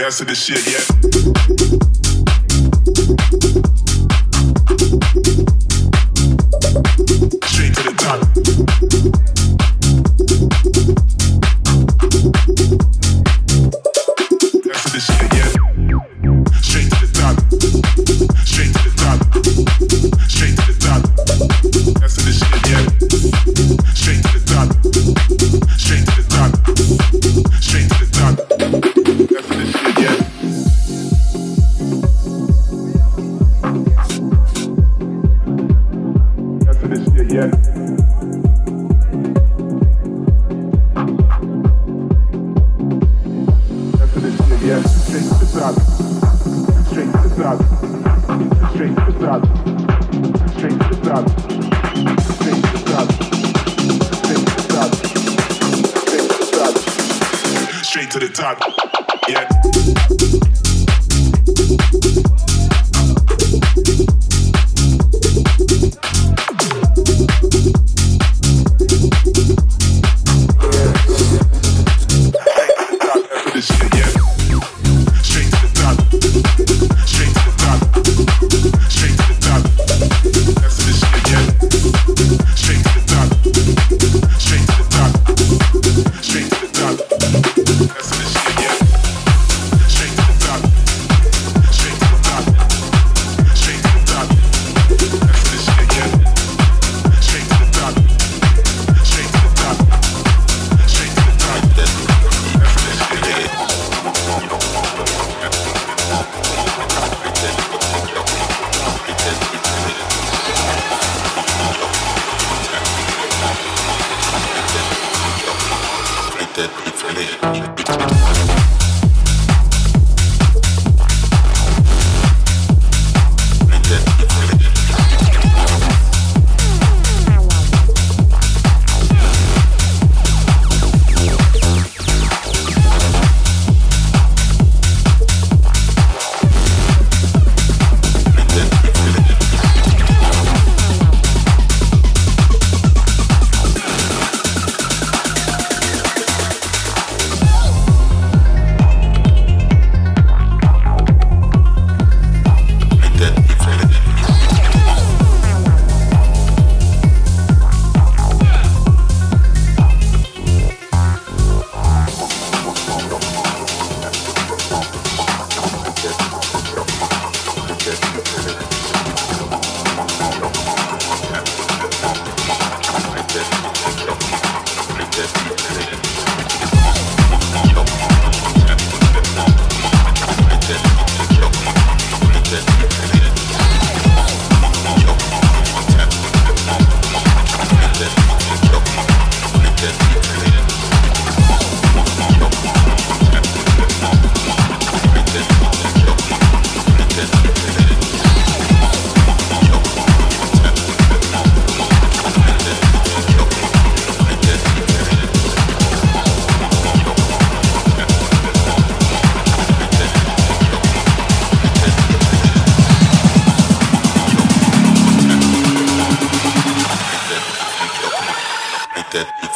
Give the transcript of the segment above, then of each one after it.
answer this shit yet. that it's lit. that.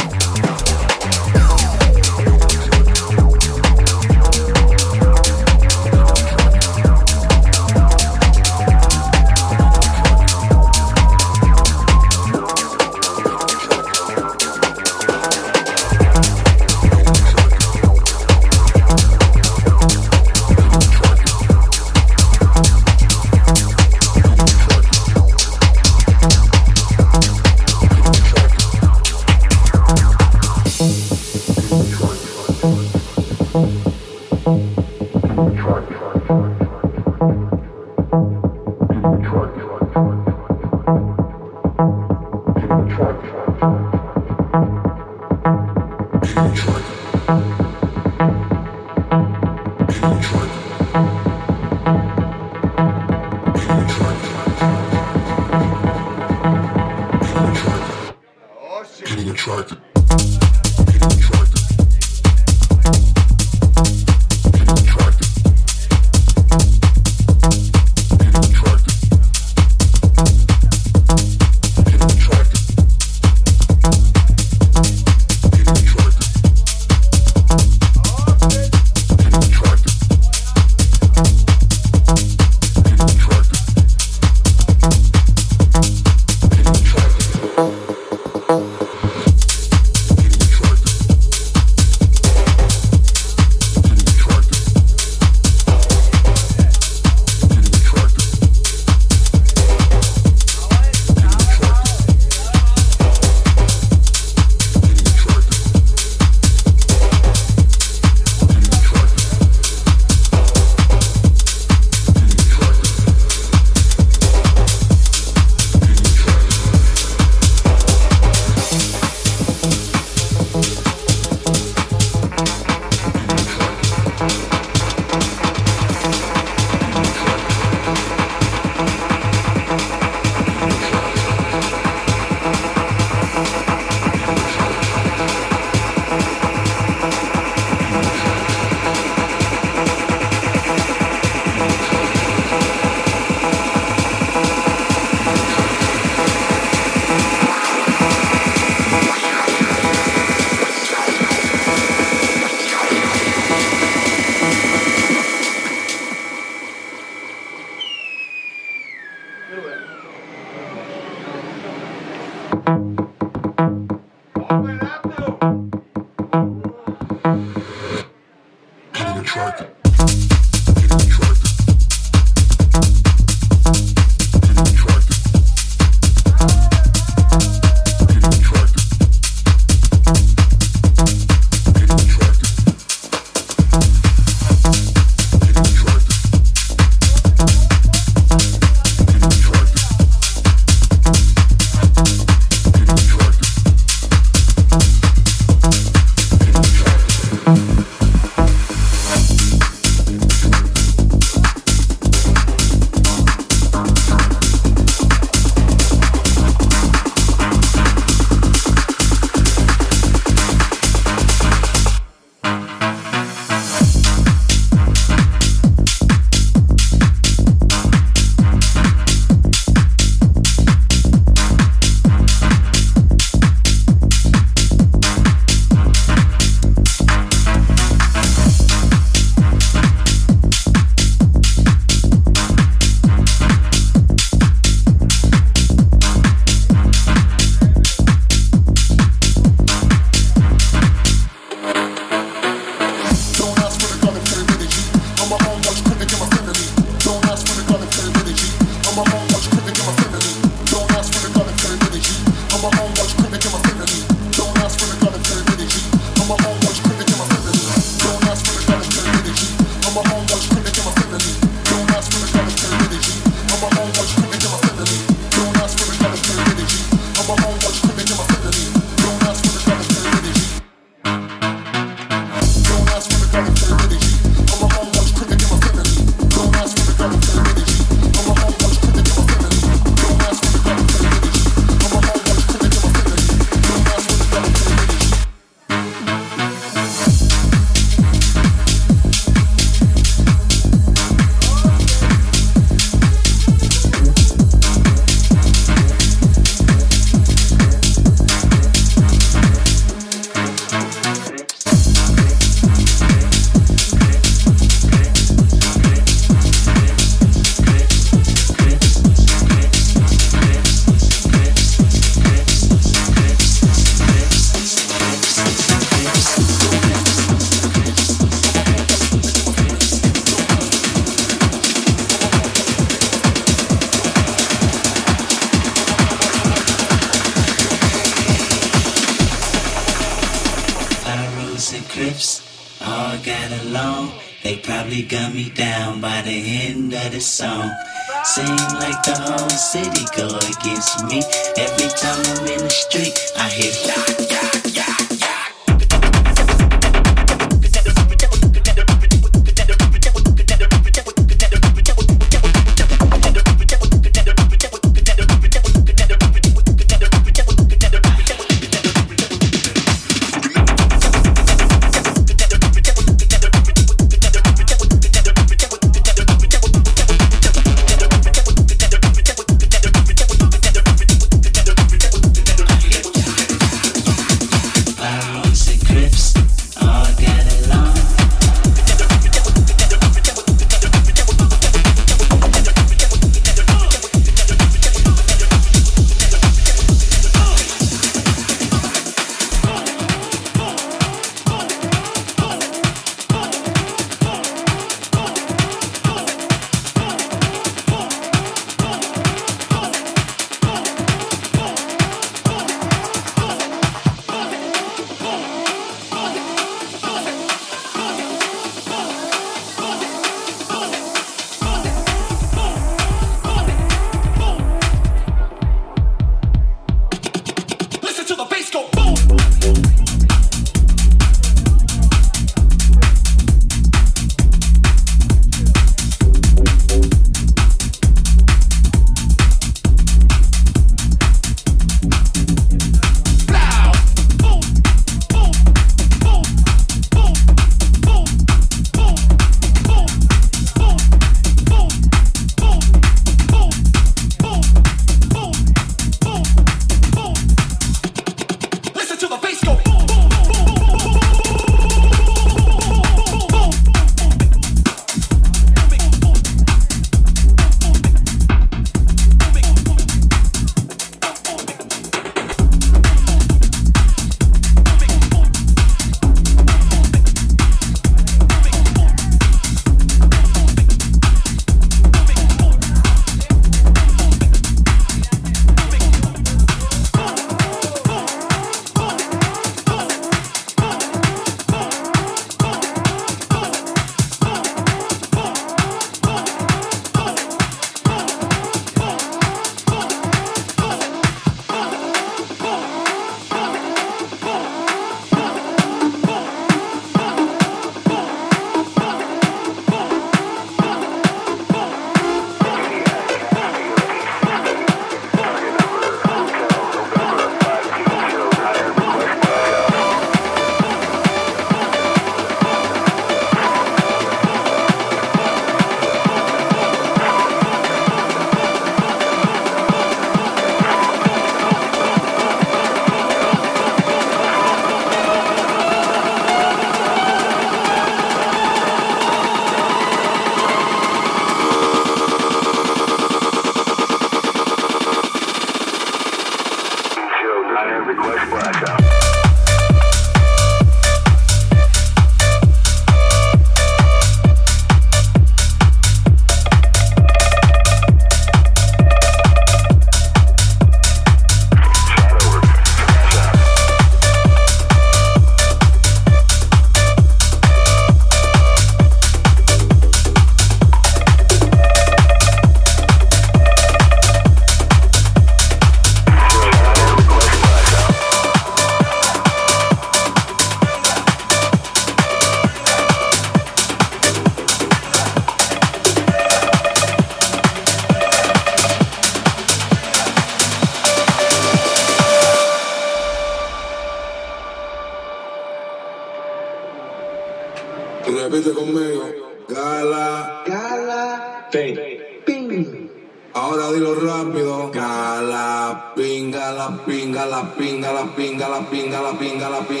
pinga, la pinga, la pinga, la pinga, la pinga.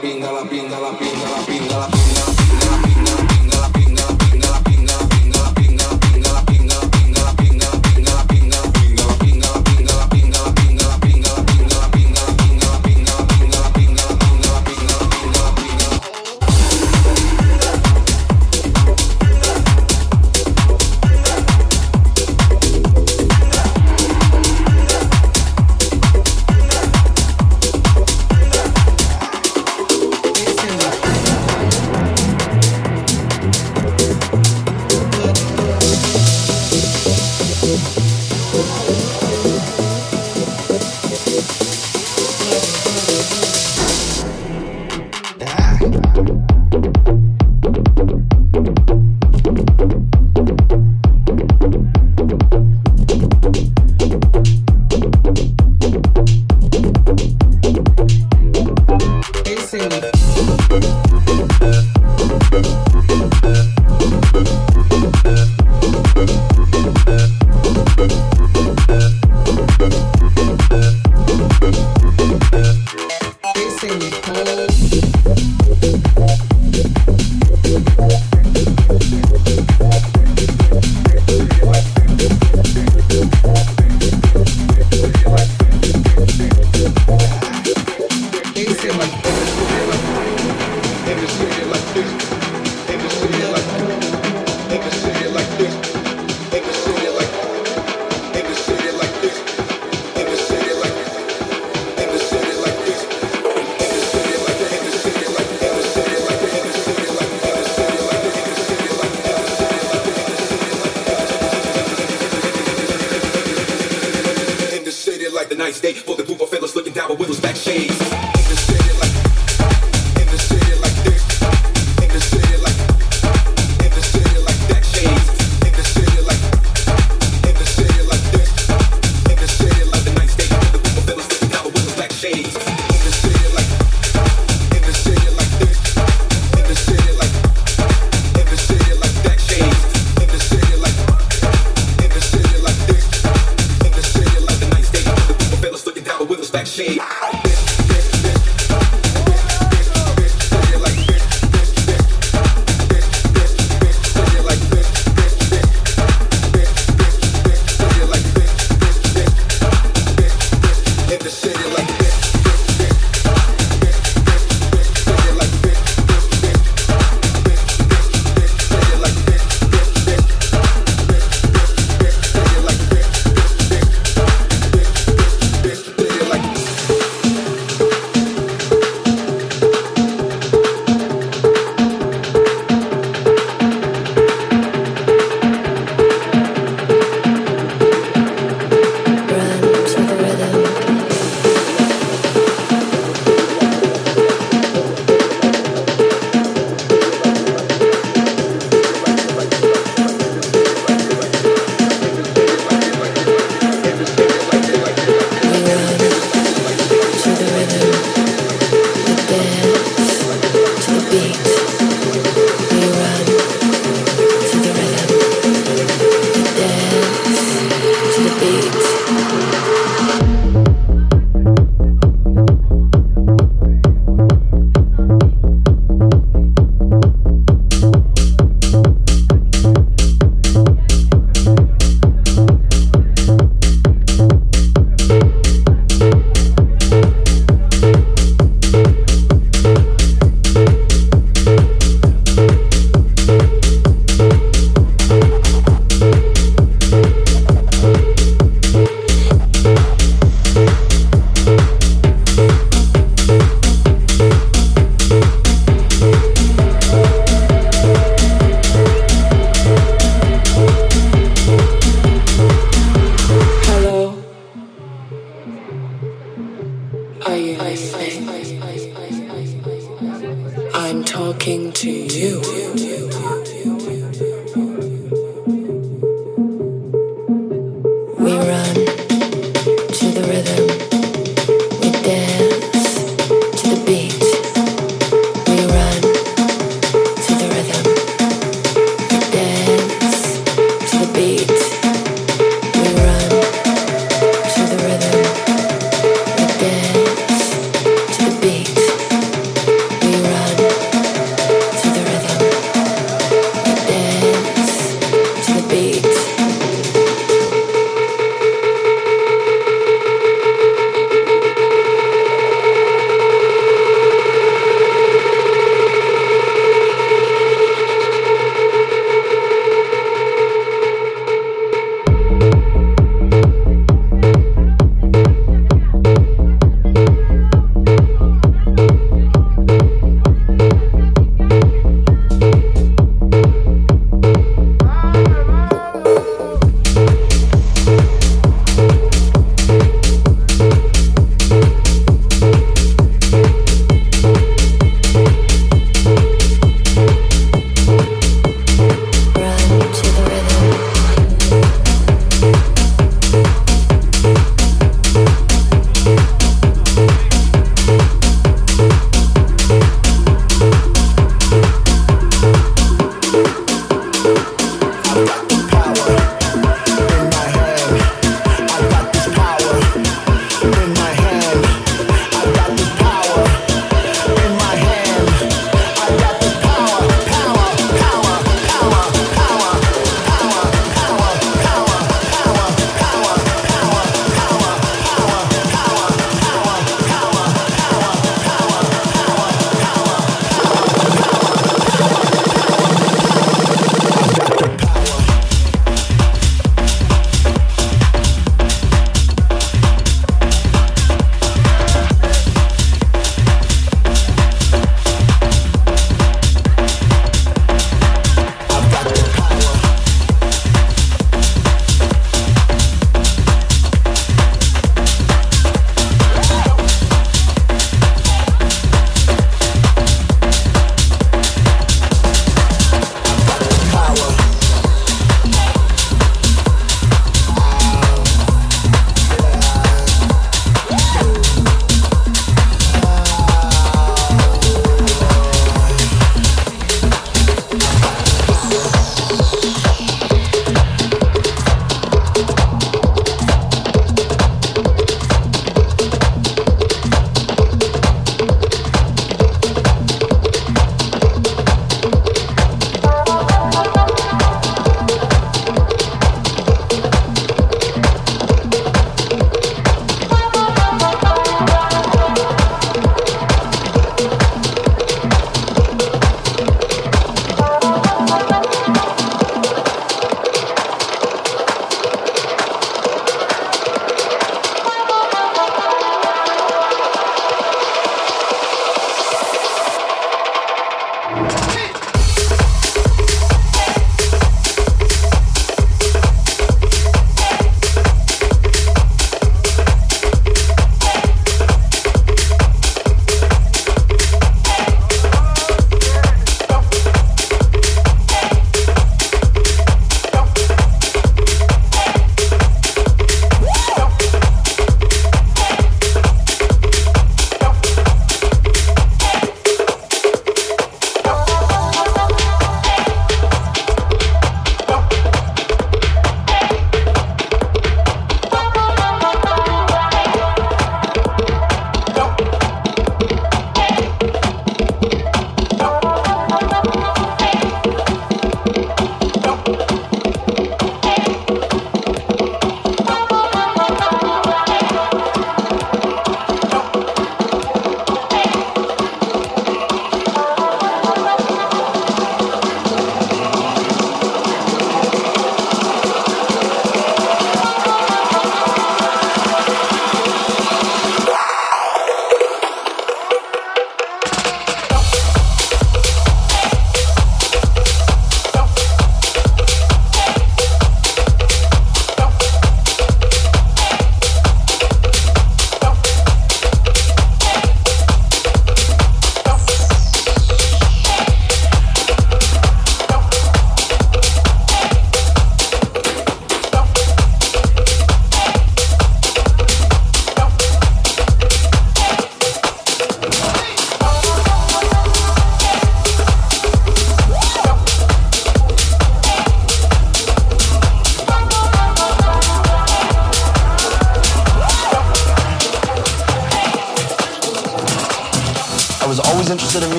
Pinga,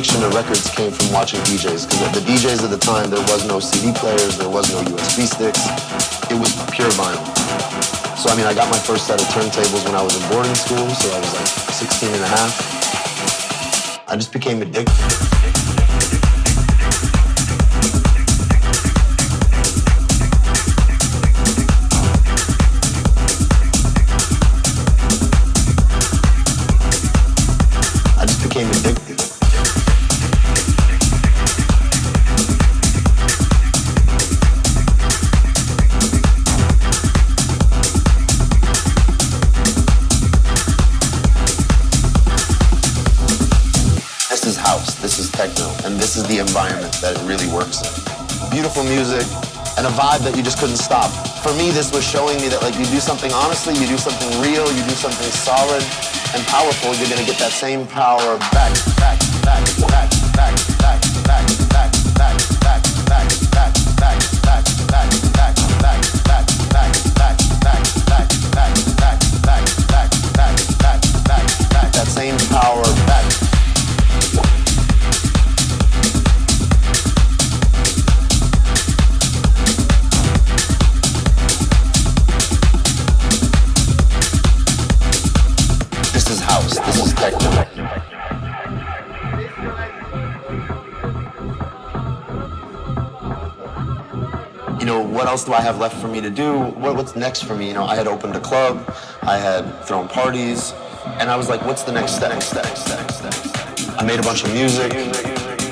addiction to records came from watching DJs. Because at the DJs at the time, there was no CD players, there was no USB sticks. It was pure vinyl. So I mean, I got my first set of turntables when I was in boarding school, so I was like 16 and a half. I just became addicted. Couldn't stop. For me, this was showing me that like you do something honestly, you do something real, you do something solid and powerful, you're gonna get that same power back, to do? What, what's next for me? You know, I had opened a club, I had thrown parties, and I was like, what's the next step? Next step? Next? Next? I made a bunch of music,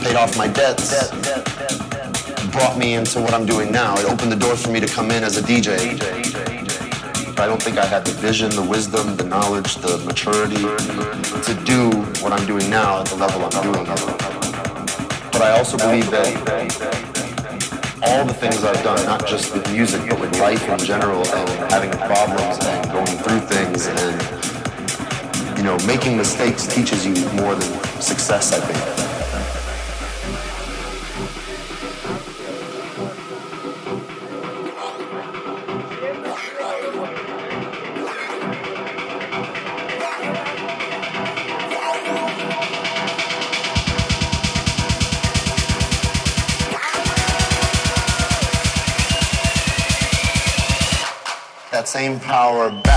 paid off my debts, brought me into what I'm doing now. It opened the door for me to come in as a DJ. But I don't think I had the vision, the wisdom, the knowledge, the maturity to do what I'm doing now at the level I'm doing. But I also believe that all the things I've done, not just with music, but with life in general, and having problems and going through things, and you know, making mistakes teaches you more than success. I think. power.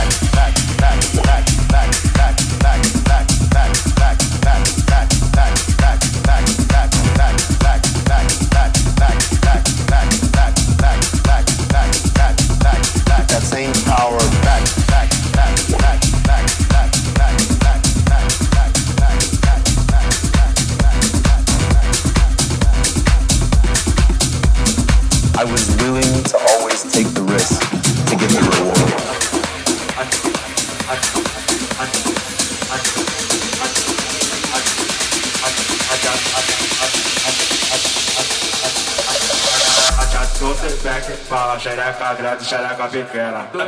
Xereca grande, xereca pequena. Eu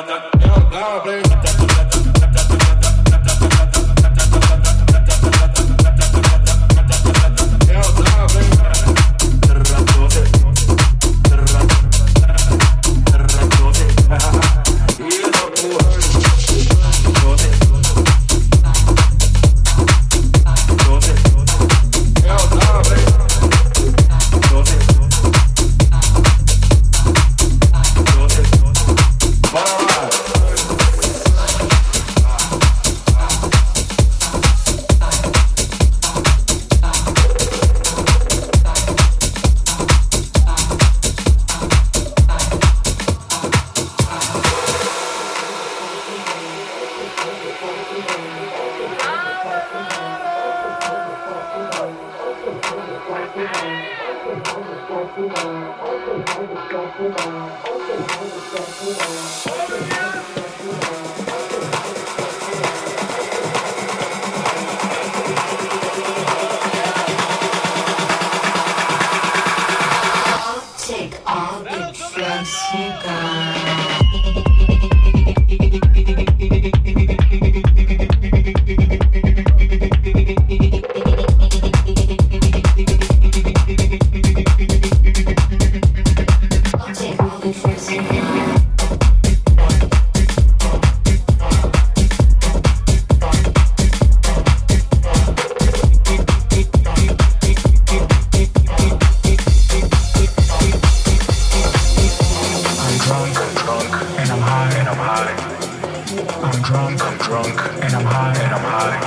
I'm drunk, I'm drunk, and I'm high, and I'm high.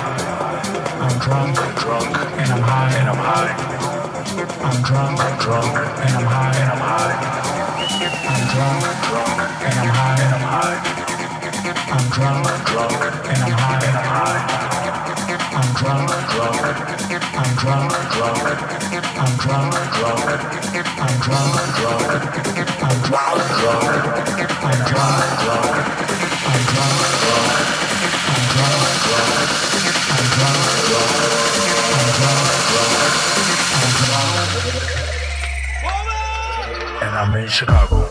I'm drunk, I'm drunk, and I'm high, and I'm high. I'm drunk, I'm drunk, and I'm high, and I'm high. I'm drunk, drunk, and I'm high, and I'm high. I'm drunk, drunk, and I'm high, and I'm high. I'm drunk, drunk, I'm drunk, drunk, I'm drunk, drunk, I'm drunk, drunk, I'm drunk, drunk, I'm drunk, drunk i'm in Chicago.